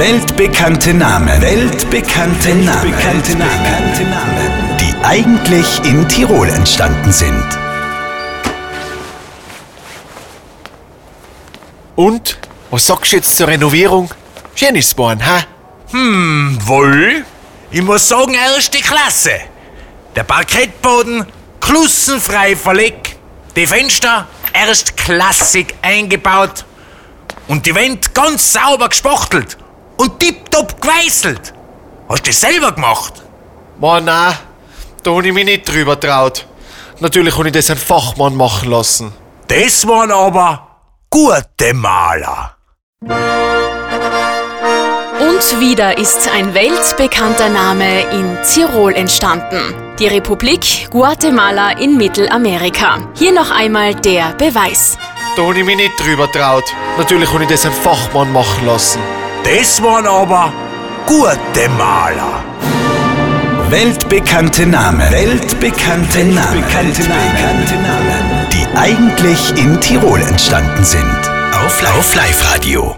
Weltbekannte Namen. Weltbekannte Namen. Weltbekannte Namen. Die eigentlich in Tirol entstanden sind. Und? Was sagst du jetzt zur Renovierung? Schön ist's geworden, hä? Hm, wohl? Ich muss sagen, erste Klasse. Der Parkettboden klussenfrei verlegt, die Fenster erstklassig eingebaut und die Wände ganz sauber gespachtelt und tipptopp geweißelt. Hast du das selber gemacht? Mann, nein, da hab ich mich nicht drüber traut. Natürlich habe ich das einen Fachmann machen lassen. Das waren aber gute Maler. Und wieder ist ein weltbekannter Name in Tirol entstanden. Die Republik Guatemala in Mittelamerika. Hier noch einmal der Beweis. Da hab ich mich nicht drüber traut. Natürlich habe ich das einen Fachmann machen lassen. Das waren aber gute Maler. Weltbekannte Namen. Weltbekannte Namen. Weltbekannte Namen. Die eigentlich in Tirol entstanden sind. Auf Live-Radio.